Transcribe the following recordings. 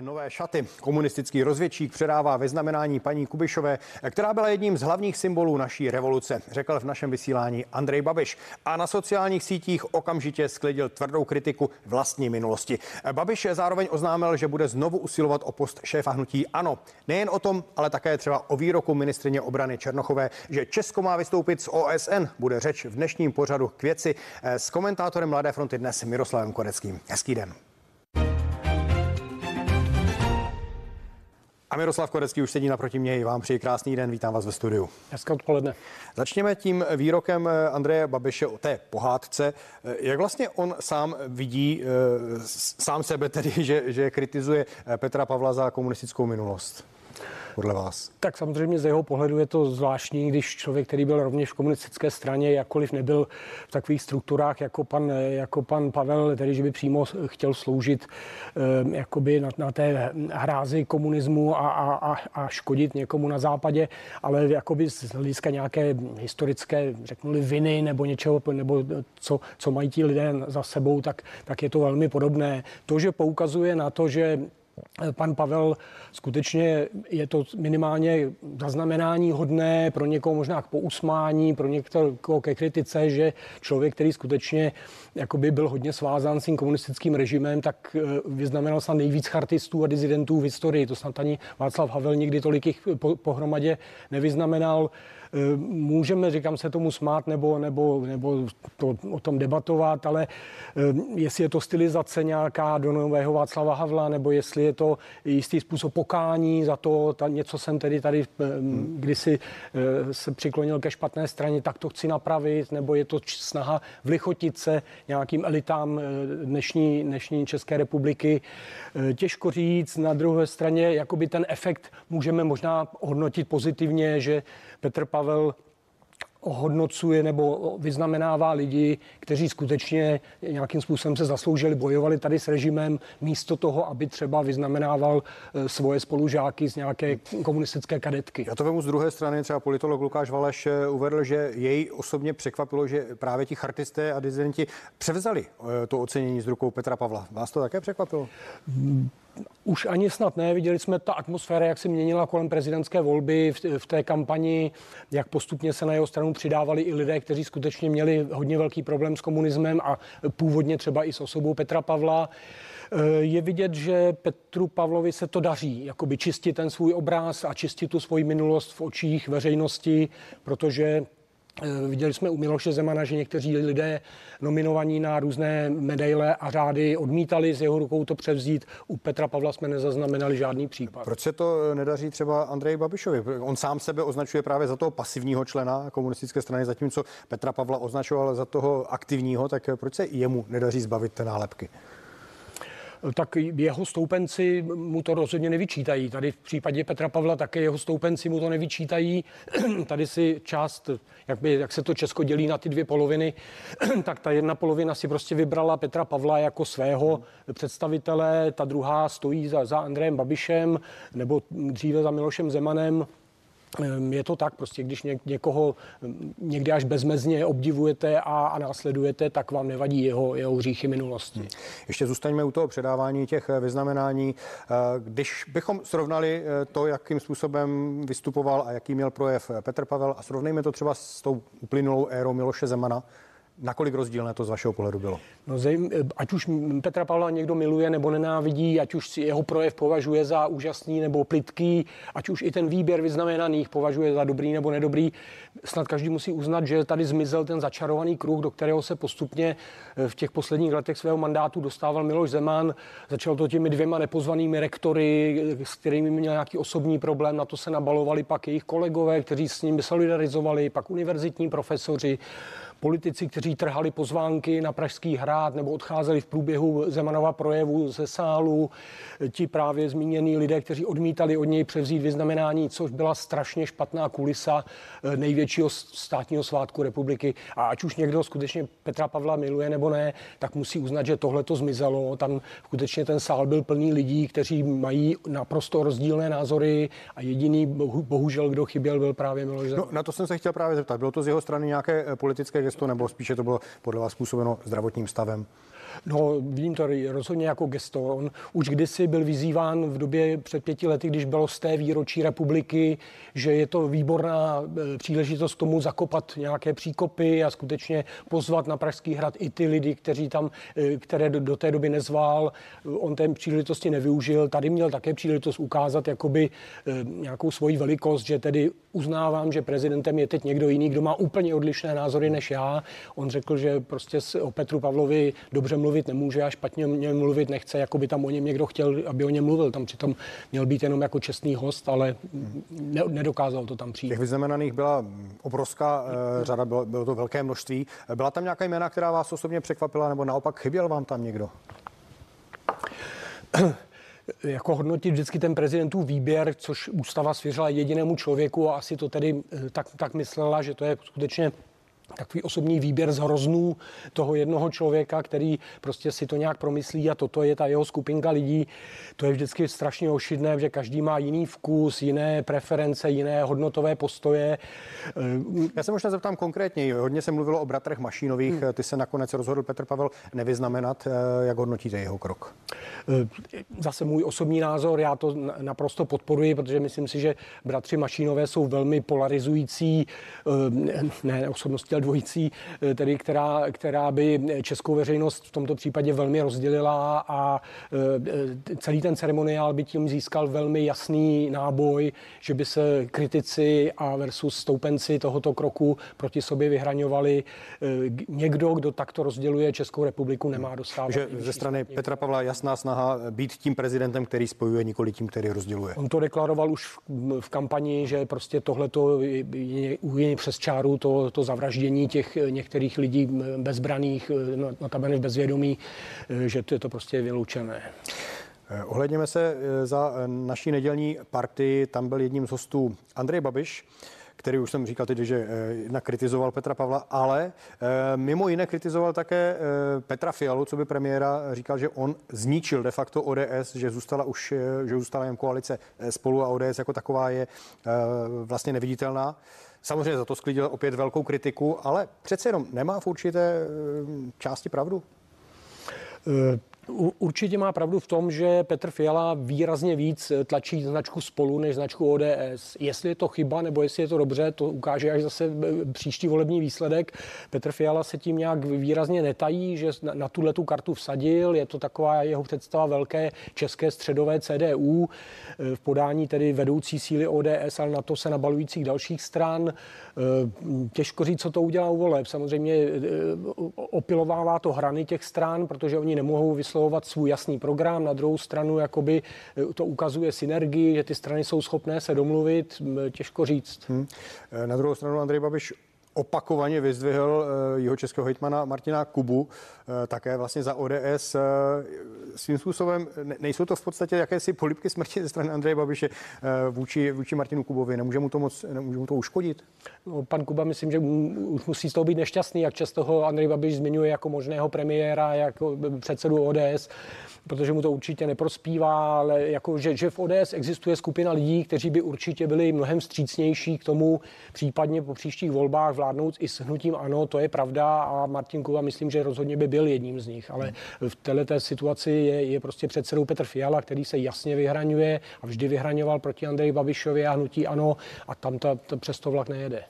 Nové šaty. Komunistický rozvědčík předává vyznamenání paní Kubišové, která byla jedním z hlavních symbolů naší revoluce, řekl v našem vysílání Andrej Babiš. A na sociálních sítích okamžitě sklidil tvrdou kritiku vlastní minulosti. Babiš zároveň oznámil, že bude znovu usilovat o post šéfa hnutí ANO. Nejen o tom, ale také třeba o výroku ministrině obrany Černochové, že Česko má vystoupit z OSN. Bude řeč v dnešním pořadu k věci s komentátorem Mladé fronty dnes Miroslavem Koreckým. Hezký den. A Miroslav Korecký už sedí naproti mě. Vám přeji krásný den, vítám vás ve studiu. Hezké odpoledne. Začněme tím výrokem Andreje Babiše o té pohádce. Jak vlastně on sám vidí, sám sebe tedy, že, že kritizuje Petra Pavla za komunistickou minulost? Podle vás? Tak samozřejmě z jeho pohledu je to zvláštní, když člověk, který byl rovněž v komunistické straně, jakkoliv nebyl v takových strukturách jako pan, jako pan Pavel, tedy že by přímo chtěl sloužit eh, jakoby na, na té hrázi komunismu a, a, a škodit někomu na západě, ale jakoby z hlediska nějaké historické, řeknuli, viny nebo něčeho, nebo co, co mají ti lidé za sebou, tak, tak je to velmi podobné. To, že poukazuje na to, že pan Pavel skutečně je to minimálně zaznamenání hodné, pro někoho možná k pousmání, pro někoho ke kritice, že člověk, který skutečně jakoby byl hodně svázán s tím komunistickým režimem, tak eh, vyznamenal se nejvíc chartistů a dizidentů v historii. To snad ani Václav Havel nikdy tolik jich pohromadě nevyznamenal. Eh, můžeme, říkám se tomu smát nebo, nebo, nebo to, o tom debatovat, ale eh, jestli je to stylizace nějaká do nového Václava Havla, nebo jestli je to jistý způsob pokání za to, ta, něco jsem tedy tady eh, kdysi se přiklonil ke špatné straně, tak to chci napravit, nebo je to snaha vlichotit se nějakým elitám dnešní, dnešní České republiky. Těžko říct, na druhé straně, jakoby ten efekt můžeme možná hodnotit pozitivně, že Petr Pavel ohodnocuje nebo vyznamenává lidi, kteří skutečně nějakým způsobem se zasloužili, bojovali tady s režimem, místo toho, aby třeba vyznamenával eh, svoje spolužáky z nějaké komunistické kadetky. Já to vemu z druhé strany, třeba politolog Lukáš Valeš eh, uvedl, že jej osobně překvapilo, že právě ti chartisté a dizidenti převzali eh, to ocenění z rukou Petra Pavla. Vás to také překvapilo? Hmm už ani snad ne. Viděli jsme ta atmosféra, jak se měnila kolem prezidentské volby v, v té kampani, jak postupně se na jeho stranu přidávali i lidé, kteří skutečně měli hodně velký problém s komunismem a původně třeba i s osobou Petra Pavla. Eh, je vidět, že Petru Pavlovi se to daří, jakoby čistit ten svůj obraz a čistit tu svoji minulost v očích veřejnosti, protože viděli jsme u Miloše Zemana, že někteří lidé nominovaní na různé medaile a řády odmítali z jeho rukou to převzít. U Petra Pavla jsme nezaznamenali žádný případ. Proč se to nedaří třeba Andreji Babišovi? On sám sebe označuje právě za toho pasivního člena komunistické strany, zatímco Petra Pavla označoval za toho aktivního, tak proč se jemu nedaří zbavit té nálepky? Tak jeho stoupenci mu to rozhodně nevyčítají. Tady v případě Petra Pavla také jeho stoupenci mu to nevyčítají. Tady si část, jak, by, jak se to Česko dělí na ty dvě poloviny, tak ta jedna polovina si prostě vybrala Petra Pavla jako svého představitele, ta druhá stojí za, za Andrejem Babišem nebo dříve za Milošem Zemanem. Ehm, je to tak, prostě když ně, někoho ehm, někdy až bezmezně obdivujete a, a následujete, tak vám nevadí jeho, jeho hříchy minulosti. Hmm. Ještě zůstaňme u toho předávání těch eh, vyznamenání. Eh, když bychom srovnali eh, to, jakým způsobem vystupoval a jaký měl projev Petr Pavel a srovnejme to třeba s tou uplynulou érou Miloše Zemana, Nakolik rozdílné to z vašeho pohledu bylo? No, ať už Petra Pavla někdo miluje nebo nenávidí, ať už si jeho projev považuje za úžasný nebo plitký, ať už i ten výběr vyznamenaných považuje za dobrý nebo nedobrý, snad každý musí uznat, že tady zmizel ten začarovaný kruh, do kterého se postupně eh, v těch posledních letech svého mandátu dostával Miloš Zeman. Začal to těmi dvěma nepozvanými rektory, eh, s kterými měl nějaký osobní problém, na to se nabalovali pak jejich kolegové, kteří s ním solidarizovali, pak univerzitní profesoři politici, kteří trhali pozvánky na Pražský hrad nebo odcházeli v průběhu Zemanova projevu ze sálu, ti právě zmínění lidé, kteří odmítali od něj převzít vyznamenání, což byla strašně špatná kulisa eh, největšího státního svátku republiky. A ať už někdo skutečně Petra Pavla miluje nebo ne, tak musí uznat, že tohle to zmizelo. Tam skutečně ten sál byl plný lidí, kteří mají naprosto rozdílné názory a jediný, bohužel, kdo chyběl, byl právě Miloš No, na to jsem se chtěl právě zeptat. Bylo to z jeho strany nějaké eh, politické gesto, nebo spíše to bylo podle vás způsobeno zdravotním stavem? No, vím to rozhodně jako gesto. On už kdysi byl vyzýván v době před pěti lety, když bylo z té výročí republiky, že je to výborná eh, příležitost k tomu zakopat nějaké příkopy a skutečně pozvat na Pražský hrad i ty lidi, kteří tam, eh, které do, do té doby nezval. On té příležitosti nevyužil. Tady měl také příležitost ukázat jakoby eh, nějakou svoji velikost, že tedy uznávám, že prezidentem je teď někdo jiný, kdo má úplně odlišné názory než já. On řekl, že prostě o Petru Pavlovi dobře mluvit nemůže a špatně o něm mluvit nechce, jako by tam o něm někdo chtěl, aby o něm mluvil. Tam přitom měl být jenom jako čestný host, ale ne, nedokázal to tam přijít. Těch vyznamenaných byla obrovská uh, řada, bylo, bylo to velké množství. Byla tam nějaká jména, která vás osobně překvapila, nebo naopak chyběl vám tam někdo? jako hodnotit vždycky ten prezidentův výběr, což ústava svěřila jedinému člověku a asi to tedy eh, tak, tak myslela, že to je skutečně takový osobní výběr z hroznů toho jednoho člověka, který prostě si to nějak promyslí a toto je ta jeho skupinka lidí. To je vždycky strašně ošidné, že každý má jiný vkus, jiné preference, jiné hodnotové postoje. Já se možná zeptám konkrétně. Hodně se mluvilo o bratrech Mašínových. Hmm. Ty se nakonec rozhodl Petr Pavel nevyznamenat. Jak hodnotíte jeho krok? Zase můj osobní názor, já to naprosto podporuji, protože myslím si, že bratři Mašínové jsou velmi polarizující ne osobnosti, chtěl dvojicí, eh, tedy která, která by českou veřejnost v tomto případě velmi rozdělila a eh, celý ten ceremoniál by tím získal velmi jasný náboj, že by se kritici a versus stoupenci tohoto kroku proti sobě vyhraňovali. Eh, někdo, kdo takto rozděluje Českou republiku, nemá dostávat. Že ze strany Petra Pavla jasná snaha být tím prezidentem, který spojuje, nikoli tím, který rozděluje. On to deklaroval už v, kampani, že prostě tohleto je, je, je přes čáru to, to zavraždění vraždění těch eh, některých lidí bezbraných, eh, notabene v bezvědomí, eh, že to je to prostě vyloučené. Ohledněme se za naší nedělní partii. Tam byl jedním z hostů Andrej Babiš, který už jsem říkal teď, že jednak kritizoval Petra Pavla, ale mimo jiné kritizoval také Petra Fialu, co by premiéra říkal, že on zničil de facto ODS, že zůstala už, že zůstala jen koalice spolu a ODS jako taková je vlastně neviditelná. Samozřejmě za to sklidil opět velkou kritiku, ale přece jenom nemá v určité eh, části pravdu. Eh, Určitě má pravdu v tom, že Petr Fiala výrazně víc tlačí značku spolu než značku ODS. Jestli je to chyba nebo jestli je to dobře, to ukáže až zase příští volební výsledek. Petr Fiala se tím nějak výrazně netají, že na tuhle tu kartu vsadil. Je to taková jeho představa velké české středové CDU v podání tedy vedoucí síly ODS, ale na to se nabalujících dalších stran. Těžko říct, co to udělá u voleb. Samozřejmě opilovává to hrany těch stran, protože oni nemohou vyslovit vyslovovat svůj jasný program, na druhou stranu jakoby eh, to ukazuje synergii, že ty strany jsou schopné se domluvit, těžko říct. Hmm. Na druhou stranu Andrej Babiš opakovaně vyzdvihl eh, jeho českého hejtmana Martina Kubu, eh, také vlastně za ODS. Eh, svým způsobem nejsou to v podstatě jakési polipky smrti ze strany Andreje Babiše vůči, vůči Martinu Kubovi. Nemůže mu to moc, nemůže mu to uškodit? No, pan Kuba, myslím, že už musí z toho být nešťastný, jak často ho Andrej Babiš zmiňuje jako možného premiéra, jako předsedu ODS protože mu to určitě neprospívá, ale jako, že, že v ODS existuje skupina lidí, kteří by určitě byli mnohem střícnější k tomu, případně po příštích volbách vládnout i s hnutím ano, to je pravda a Martin Kuba myslím, že rozhodně by byl jedním z nich, ale v této situaci je, je prostě předsedou Petr Fiala, který se jasně vyhraňuje a vždy vyhraňoval proti Andreji Babišovi a hnutí ano a tam ta, ta přes to vlak nejede.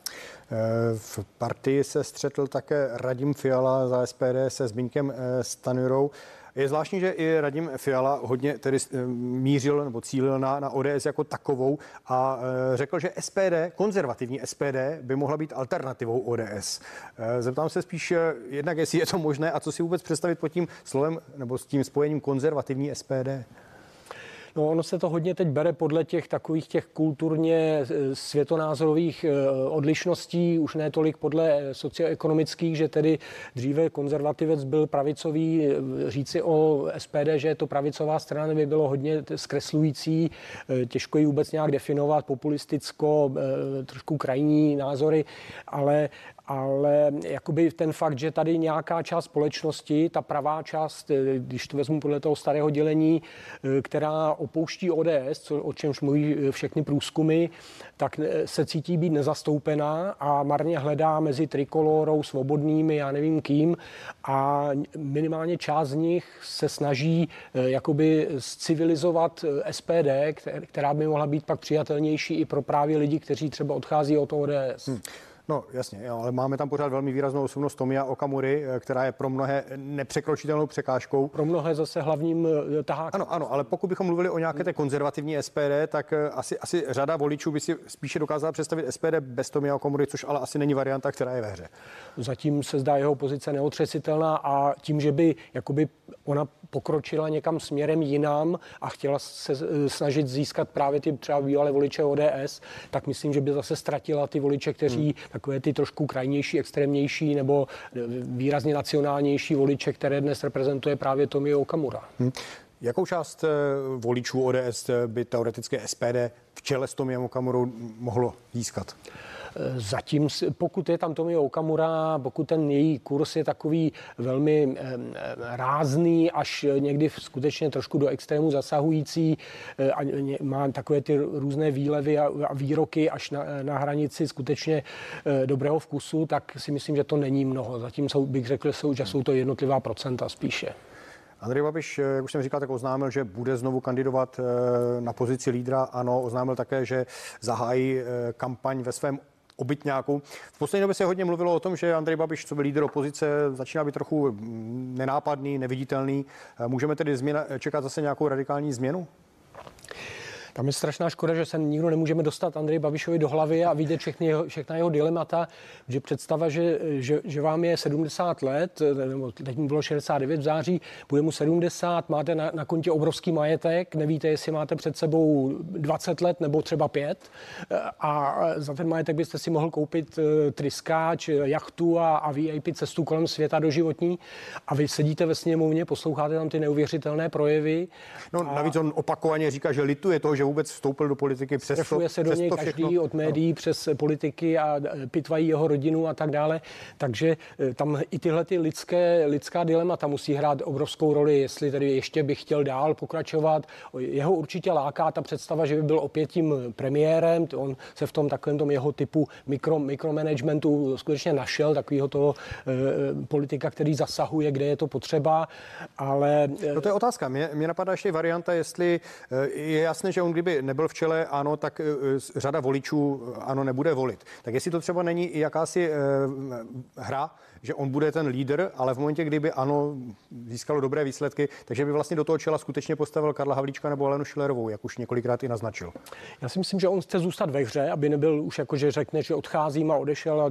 Eh, v partii se střetl také Radim Fiala za SPD se Zbyňkem eh, Stanurou. Je zvláštní, že i Radim Fiala hodně tedy eh, mířil nebo cílil na, na ODS jako takovou a e, řekl, že SPD, konzervativní SPD, by mohla být alternativou ODS. E, zeptám se spíš jednak, jestli je to možné a co si vůbec představit pod tím slovem nebo s tím spojením konzervativní SPD. No, ono se to hodně teď bere podle těch takových těch kulturně eh, světonázorových eh, odlišností, už ne tolik podle socioekonomických, že tedy dříve konzervativec byl pravicový, eh, říci o SPD, že je to pravicová strana, by bylo hodně zkreslující, těžko ji vůbec nějak definovat, populisticko, trošku krajní názory, ale ale jakoby ten fakt, že tady nějaká část společnosti, ta pravá část, když to vezmu podle toho starého dělení, která opouští ODS, co, o čemž mluví všechny průzkumy, tak se cítí být nezastoupená a marně hledá mezi trikolorou, svobodnými, já nevím kým a minimálně část z nich se snaží eh, jakoby civilizovat eh, SPD, která by mohla být pak přijatelnější i pro právě lidi, kteří třeba odchází od ODS. Hmm. No jasně, jo, ale máme tam pořád velmi výraznou osobnost Tomia Okamury, eh, která je pro mnohé nepřekročitelnou překážkou. Pro mnohé zase hlavním eh, tahákem. Ano, ano, ale pokud bychom mluvili o nějaké té konzervativní SPD, tak eh, asi, asi řada voličů by si spíše dokázala představit SPD bez Tomia Okamury, což ale asi není varianta, která je ve hře. Zatím se zdá jeho pozice neotřesitelná a tím, že by jakoby ona pokročila někam směrem jinam a chtěla se snažit získat právě ty třeba bývalé voliče ODS, tak myslím, že by zase ztratila ty voliče, kteří hmm. Takové ty trošku krajnější, extrémnější nebo výrazně nacionálnější voliče, které dnes reprezentuje právě Tomio Okamura. Hmm. Jakou část eh, voličů ODS by teoretické SPD v čele s Tomiem Okamurou mohlo získat? Zatím, pokud je tam Tomio Okamura, pokud ten její kurz je takový velmi rázný, až někdy skutečně trošku do extrému zasahující eh, a má takové ty různé výlevy a výroky až na, na hranici skutečně eh, dobrého vkusu, tak si myslím, že to není mnoho. Zatím jsou, bych řekl, jsou, že jsou to jednotlivá procenta spíše. Andrej Babiš, jak už jsem říkal, tak oznámil, že bude znovu kandidovat eh, na pozici lídra. Ano, oznámil také, že zahájí kampaň ve svém obytňáků. V poslední době se hodně mluvilo o tom, že Andrej Babiš, co byl lídr opozice, začíná být trochu nenápadný, neviditelný. Můžeme tedy změna, čekat zase nějakou radikální změnu? Tam je strašná škoda, že se nikdo nemůžeme dostat Andrej Babišovi do hlavy a vidět všechny jeho, všechna jeho dilemata, že představa, že, že, že vám je 70 let, nebo teď mu bylo 69 v září, bude mu 70, máte na, na kontě obrovský majetek, nevíte, jestli máte před sebou 20 let nebo třeba 5 a za ten majetek byste si mohl koupit eh, tryskáč, jachtu a, a VIP cestu kolem světa do životní a vy sedíte ve sněmovně, posloucháte tam ty neuvěřitelné projevy. No, a... navíc on opakovaně říká, že lituje to, že vůbec vstoupil do politiky. Přes to, se do něj každý všechno. od médií přes politiky a pitvají jeho rodinu a tak dále. Takže e, tam i tyhle ty lidské, lidská dilemata musí hrát obrovskou roli, jestli tedy ještě by chtěl dál pokračovat. Jeho určitě láká ta představa, že by byl opět tím premiérem. On se v tom takovém tom jeho typu mikro, mikromanagementu skutečně našel, takového toho e, politika, který zasahuje, kde je to potřeba. Ale... No to je otázka. Mě, mě napadá ještě varianta, jestli e, je jasné, že on kdyby nebyl v čele ano, tak eh, eh, řada voličů eh, ano nebude volit. Tak jestli to třeba není i jakási hra, že on bude ten lídr, ale v momentě, kdyby ano získalo dobré výsledky, takže by vlastně do toho čela skutečně postavil Karla Havlíčka nebo Alenu Šilerovou, jak už několikrát i naznačil. Já si myslím, že on chce zůstat ve hře, aby nebyl už jako, že řekne, že odcházím a odešel a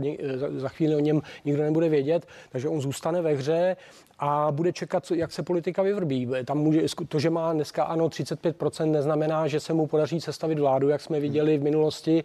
za chvíli o něm nikdo nebude vědět, takže on zůstane ve hře a bude čekat, jak se politika vyvrbí. Tam může, to, že má dneska ano 35%, neznamená, že se mu podaří sestavit vládu, jak jsme viděli v minulosti.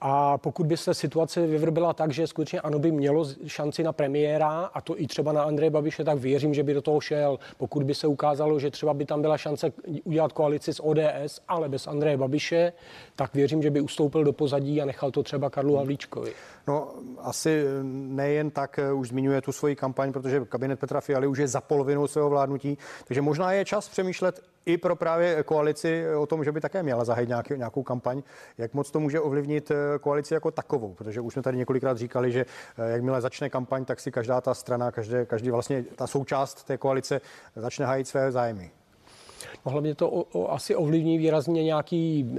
A pokud by se situace vyvrbila tak, že skutečně ano by mělo šanci na premiéra, a to i třeba na Andreje Babiše, tak věřím, že by do toho šel. Pokud by se ukázalo, že třeba by tam byla šance udělat koalici s ODS, ale bez Andreje Babiše, tak věřím, že by ustoupil do pozadí a nechal to třeba Karlu Havlíčkovi. No, asi nejen tak eh, už zmiňuje tu svoji kampaň, protože kabinet Petra Fialy už je za polovinou svého vládnutí, takže možná je čas přemýšlet i pro právě koalici o tom, že by také měla zahájit nějaký, nějakou kampaň. Jak moc to může ovlivnit eh, koalici jako takovou? Protože už jsme tady několikrát říkali, že eh, jakmile začne kampaň, tak si každá ta strana, každé, každý vlastně ta součást té koalice začne hájit své zájmy. Hlavně to o, o, asi ovlivní výrazně nějaký,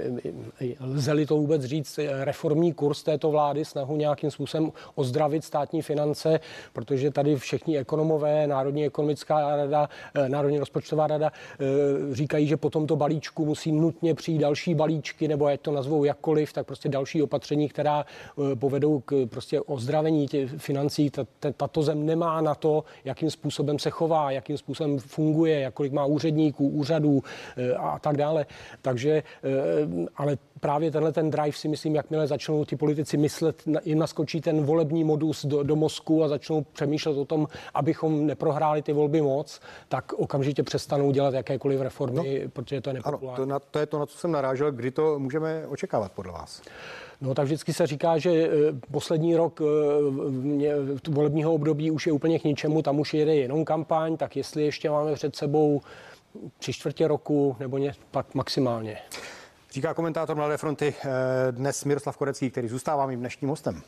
lze-li to vůbec říct, reformní kurz této vlády, snahu nějakým způsobem ozdravit státní finance, protože tady všichni ekonomové, Národní ekonomická rada, eh, Národní rozpočtová rada eh, říkají, že po tomto balíčku musí nutně přijít další balíčky, nebo ať to nazvou jakkoliv, tak prostě další opatření, která eh, povedou k prostě ozdravení těch financí. Tato zem nemá na to, jakým způsobem se chová, jakým způsobem funguje, jakolik má úředníků, úřadů, států a tak dále. Takže, ale právě tenhle ten drive si myslím, jakmile začnou ty politici myslet, jim naskočí ten volební modus do, do mozku a začnou přemýšlet o tom, abychom neprohráli ty volby moc, tak okamžitě přestanou dělat jakékoliv reformy, no, protože to je nepopulární. Ano, to, na, to je to, na co jsem narážel. Kdy to můžeme očekávat podle vás? No tak vždycky se říká, že eh, poslední rok eh, volebního období už je úplně k ničemu, tam už jede jenom kampaň, tak jestli ještě máme před sebou tři čtvrtě roku nebo ně, pak maximálně. Říká komentátor Mladé fronty eh, dnes Miroslav Korecký, který zůstává mým dnešním hostem.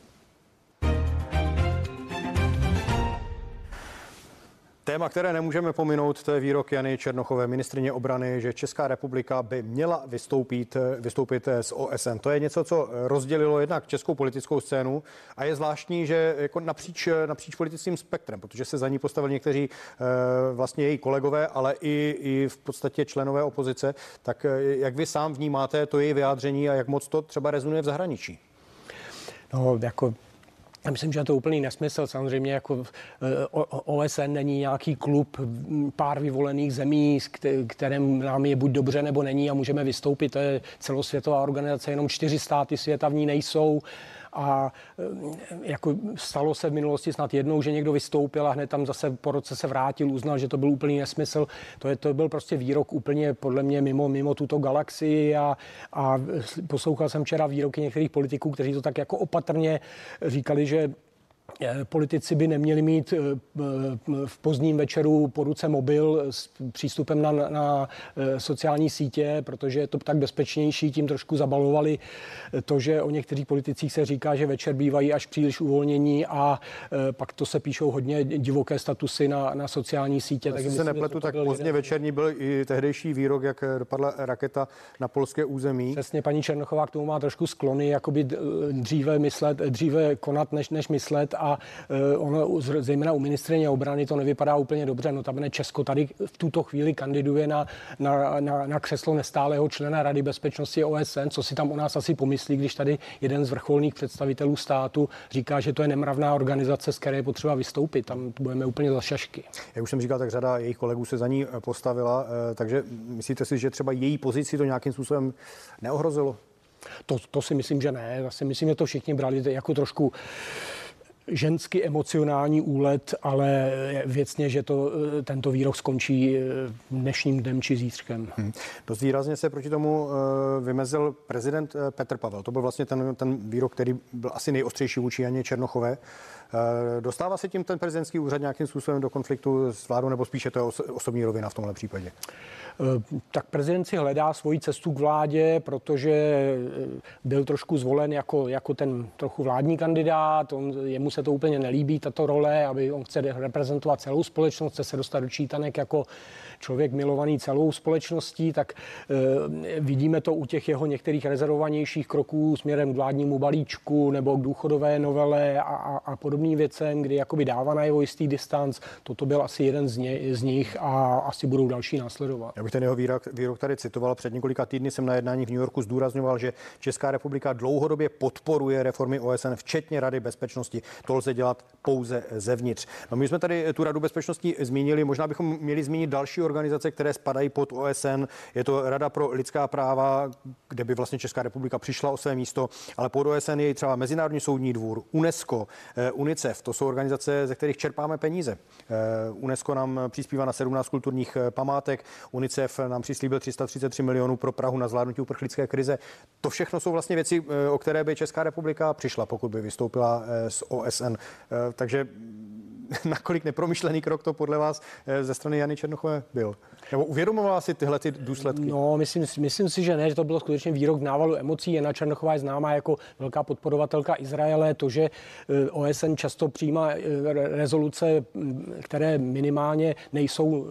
Téma, které nemůžeme pominout, to je výrok Jany Černochové, ministrině obrany, že Česká republika by měla vystoupit, vystoupit z OSN. To je něco, co rozdělilo jednak českou politickou scénu a je zvláštní, že jako napříč, napříč politickým spektrem, protože se za ní postavili někteří eh, vlastně její kolegové, ale i, i v podstatě členové opozice. Tak eh, jak vy sám vnímáte to její vyjádření a jak moc to třeba rezonuje v zahraničí? No, jako já myslím, že je to úplný nesmysl. Samozřejmě jako eh, OSN není nějaký klub pár vyvolených zemí, kterým nám je buď dobře nebo není a můžeme vystoupit. To je celosvětová organizace, jenom čtyři státy světa v ní nejsou a eh, jako stalo se v minulosti snad jednou, že někdo vystoupil a hned tam zase po roce se vrátil, uznal, že to byl úplný nesmysl. To, je, to byl prostě výrok úplně podle mě mimo, mimo tuto galaxii a, a poslouchal jsem včera výroky některých politiků, kteří to tak jako opatrně říkali, že politici by neměli mít eh, v pozdním večeru po ruce mobil s přístupem na, na eh, sociální sítě, protože je to tak bezpečnější, tím trošku zabalovali to, že o některých politicích se říká, že večer bývají až příliš uvolnění a pak to se píšou hodně divoké statusy na, na sociální sítě. Tak se nepletu, tak pozdně večerní byl i tehdejší výrok, jak dopadla raketa na polské území. Přesně, paní Černochová k tomu má trošku sklony, jakoby dříve myslet, dříve konat, než, než myslet a eh, ono, zejména u ministrině obrany to nevypadá úplně dobře. No tam Česko tady v tuto chvíli kandiduje na, na, na, na křeslo nestálého člena Rady bezpečnosti OSN, co si tam o nás asi pomyslí, když tady jeden z vrcholných představitelů státu říká, že to je nemravná organizace, z které je potřeba vystoupit. Tam budeme úplně za šašky. Jak už jsem říkal, tak řada jejich kolegů se za ní eh, postavila, eh, takže myslíte si, že třeba její pozici to nějakým způsobem neohrozilo? To, to si myslím, že ne. Já si myslím, že to všichni brali jako trošku ženský emocionální úlet, ale věcně, že to, eh, tento výrok skončí eh, dnešním dnem či zítřkem. Hmm. Dost výrazně se proti tomu eh, vymezil prezident Petr Pavel. To byl vlastně ten, ten výrok, který byl asi nejostřejší vůči Janě Černochové. Dostává se tím ten prezidentský úřad nějakým způsobem do konfliktu s vládou, nebo spíše to je osobní rovina v tomhle případě? Eh, tak prezident si hledá svoji cestu k vládě, protože eh, byl trošku zvolen jako, jako ten trochu vládní kandidát. On, jemu se to úplně nelíbí, tato role, aby on chce reprezentovat celou společnost, chce se dostat do čítanek jako člověk milovaný celou společností, tak e, vidíme to u těch jeho některých rezervovanějších kroků směrem k vládnímu balíčku nebo k důchodové novele a, a, a podobným věcem, kdy jakoby dává na jeho jistý distanc. Toto byl asi jeden z, ně, z nich a asi budou další následovat. Já bych ten jeho výrok, výrok tady citoval. Před několika týdny jsem na jednání v New Yorku zdůrazňoval, že Česká republika dlouhodobě podporuje reformy OSN, včetně Rady bezpečnosti. To lze dělat pouze zevnitř. No my jsme tady tu Radu bezpečnosti zmínili, možná bychom měli zmínit další organizace, které spadají pod OSN. Je to Rada pro lidská práva, kde by vlastně Česká republika přišla o své místo, ale pod OSN je třeba Mezinárodní soudní dvůr, UNESCO, eh, UNICEF. To jsou organizace, ze kterých čerpáme peníze. Eh, UNESCO nám přispívá na 17 kulturních eh, památek, UNICEF nám přislíbil 333 milionů pro Prahu na zvládnutí uprchlické krize. To všechno jsou vlastně věci, o které by Česká republika přišla, pokud by vystoupila z OSN. Takže nakolik nepromyšlený krok to podle vás eh, ze strany Jany Černochové byl? Nebo uvědomovala si tyhle ty důsledky? No, myslím, myslím si, že ne, že to bylo skutečně výrok návalu emocí. Jana Černochová je známá jako velká podporovatelka Izraele. To, že eh, OSN často přijímá eh, rezoluce, které minimálně nejsou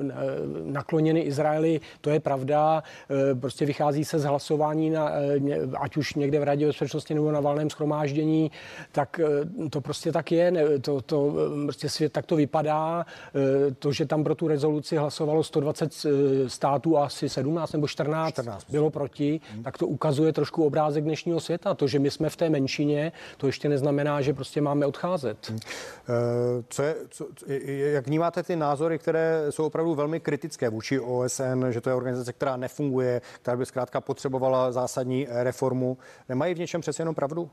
nakloněny Izraeli, to je pravda. Prostě vychází se z hlasování, na, ať už někde v Radě bezpečnosti nebo na valném schromáždění, tak to prostě tak je. To, to prostě svět svět takto vypadá. To, že tam pro tu rezoluci hlasovalo 120 států a asi 17 nebo 14, 14 bylo proti, hmm. tak to ukazuje trošku obrázek dnešního světa. To, že my jsme v té menšině, to ještě neznamená, že prostě máme odcházet. Hmm. Co je, co, jak vnímáte ty názory, které jsou opravdu velmi kritické vůči OSN, že to je organizace, která nefunguje, která by zkrátka potřebovala zásadní reformu. Nemají v něčem přece jenom pravdu?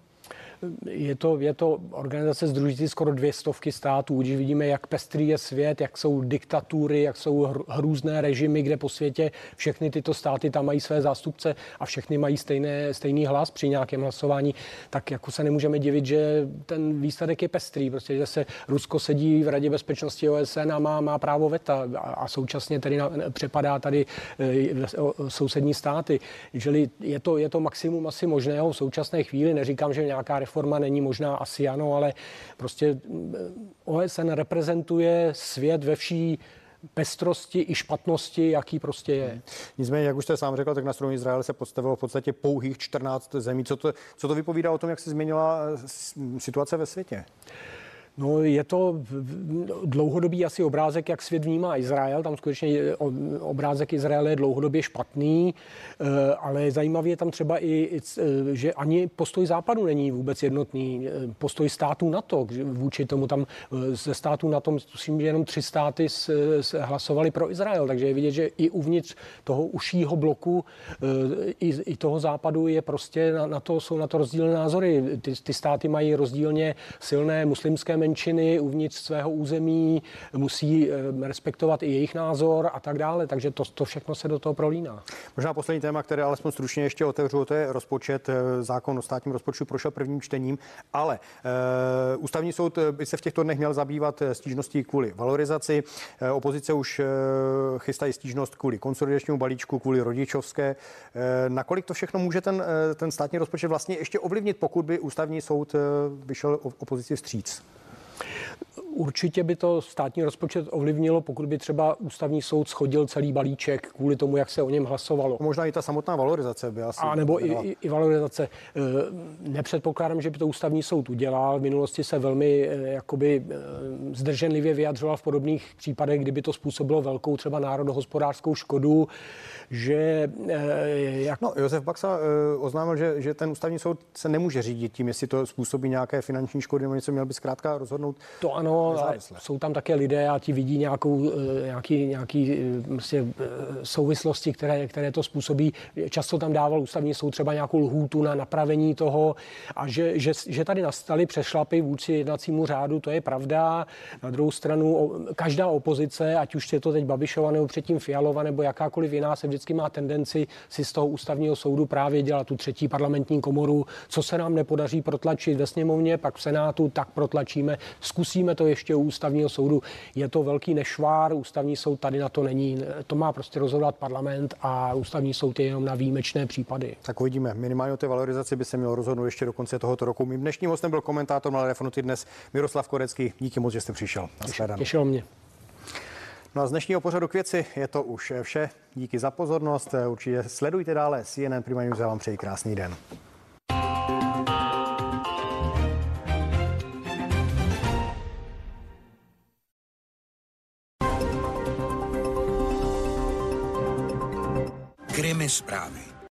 Je to, je to organizace združící skoro dvě stovky států. Když vidíme, jak pestrý je svět, jak jsou diktatury, jak jsou hrůzné režimy, kde po světě všechny tyto státy tam mají své zástupce a všechny mají stejné, stejný hlas při nějakém hlasování, tak jako se nemůžeme divit, že ten výsledek je pestrý. Prostě, že se Rusko sedí v Radě bezpečnosti OSN a má, má právo veta a, současně tedy na, přepadá tady e, sousední státy. Čili je to, je to maximum asi možného v současné chvíli. Neříkám, že nějaká reforma není možná, asi ano, ale prostě mm, OSN reprezentuje svět ve vší pestrosti i špatnosti, jaký prostě je. Nicméně, jak už jste sám řekl, tak na stranu Izraele se podstavilo v podstatě pouhých 14 zemí. Co to, co to vypovídá o tom, jak se změnila situace ve světě? No, je to dlouhodobý asi obrázek, jak svět vnímá Izrael. Tam skutečně obrázek Izraele je dlouhodobě špatný, eh, ale zajímavě je tam třeba i, eh, že ani postoj západu není vůbec jednotný. Eh, postoj států NATO vůči tomu tam ze států NATO, myslím, že jenom tři státy hlasovali pro Izrael, takže je vidět, že i uvnitř toho užšího bloku i, toho západu je prostě na, to, jsou na to rozdílné názory. Ty, ty státy mají rozdílně silné muslimské menšiny uvnitř svého území, musí eh, respektovat i jejich názor a tak dále. Takže to, to všechno se do toho prolíná. Možná poslední téma, které alespoň stručně ještě otevřu, to je rozpočet. Eh, zákon o státním rozpočtu prošel prvním čtením, ale uh, ústavní soud by se v těchto dnech měl zabývat stížností kvůli valorizaci. Uh, opozice už uh, chystají stížnost kvůli konsolidačnímu balíčku, kvůli rodičovské. Uh, nakolik to všechno může ten, ten státní rozpočet vlastně ještě ovlivnit, pokud by ústavní soud vyšel opozici vstříc? Určitě by to státní rozpočet ovlivnilo, pokud by třeba ústavní soud schodil celý balíček kvůli tomu, jak se o něm hlasovalo. Možná i ta samotná valorizace by asi. A nebo i, i, i valorizace. E, nepředpokládám, že by to ústavní soud udělal. V minulosti se velmi e, jakoby e, zdrženlivě vyjadřoval v podobných případech, kdyby to způsobilo velkou třeba národohospodářskou škodu, že... Jak... No, Josef Baxa oznámil, že, že ten ústavní soud se nemůže řídit tím, jestli to způsobí nějaké finanční škody nebo něco, měl by zkrátka rozhodnout. To ano, ale jsou tam také lidé a ti vidí nějakou, eh, nějaký, nějaký eh, prostě eh, souvislosti, které, které to způsobí. Často tam dával ústavní soud třeba nějakou lhůtu na napravení toho a že, že, že tady nastaly přešlapy vůči jednacímu řádu, to je pravda. Na druhou stranu každá opozice, ať už je to teď Babišova nebo předtím Fialova nebo jakákoliv jiná, se vždycky má tendenci si z toho ústavního soudu právě dělat tu třetí parlamentní komoru. Co se nám nepodaří protlačit ve sněmovně, pak v Senátu, tak protlačíme. Zkusíme to ještě u ústavního soudu. Je to velký nešvár, ústavní soud tady na to není. To má prostě rozhodovat parlament a ústavní soud je jenom na výjimečné případy. Tak uvidíme. Minimálně o té valorizaci by se mělo rozhodnout ještě do konce tohoto roku. Mým dnešním hostem byl komentátor Malé Refonuty dnes Miroslav Korecký. Díky moc, že jste přišel. Těšilo mě. No a z dnešního pořadu k věci je to už vše. Díky za pozornost. Určitě sledujte dále CNN Prima News. Já vám přeji krásný den. nesprávy.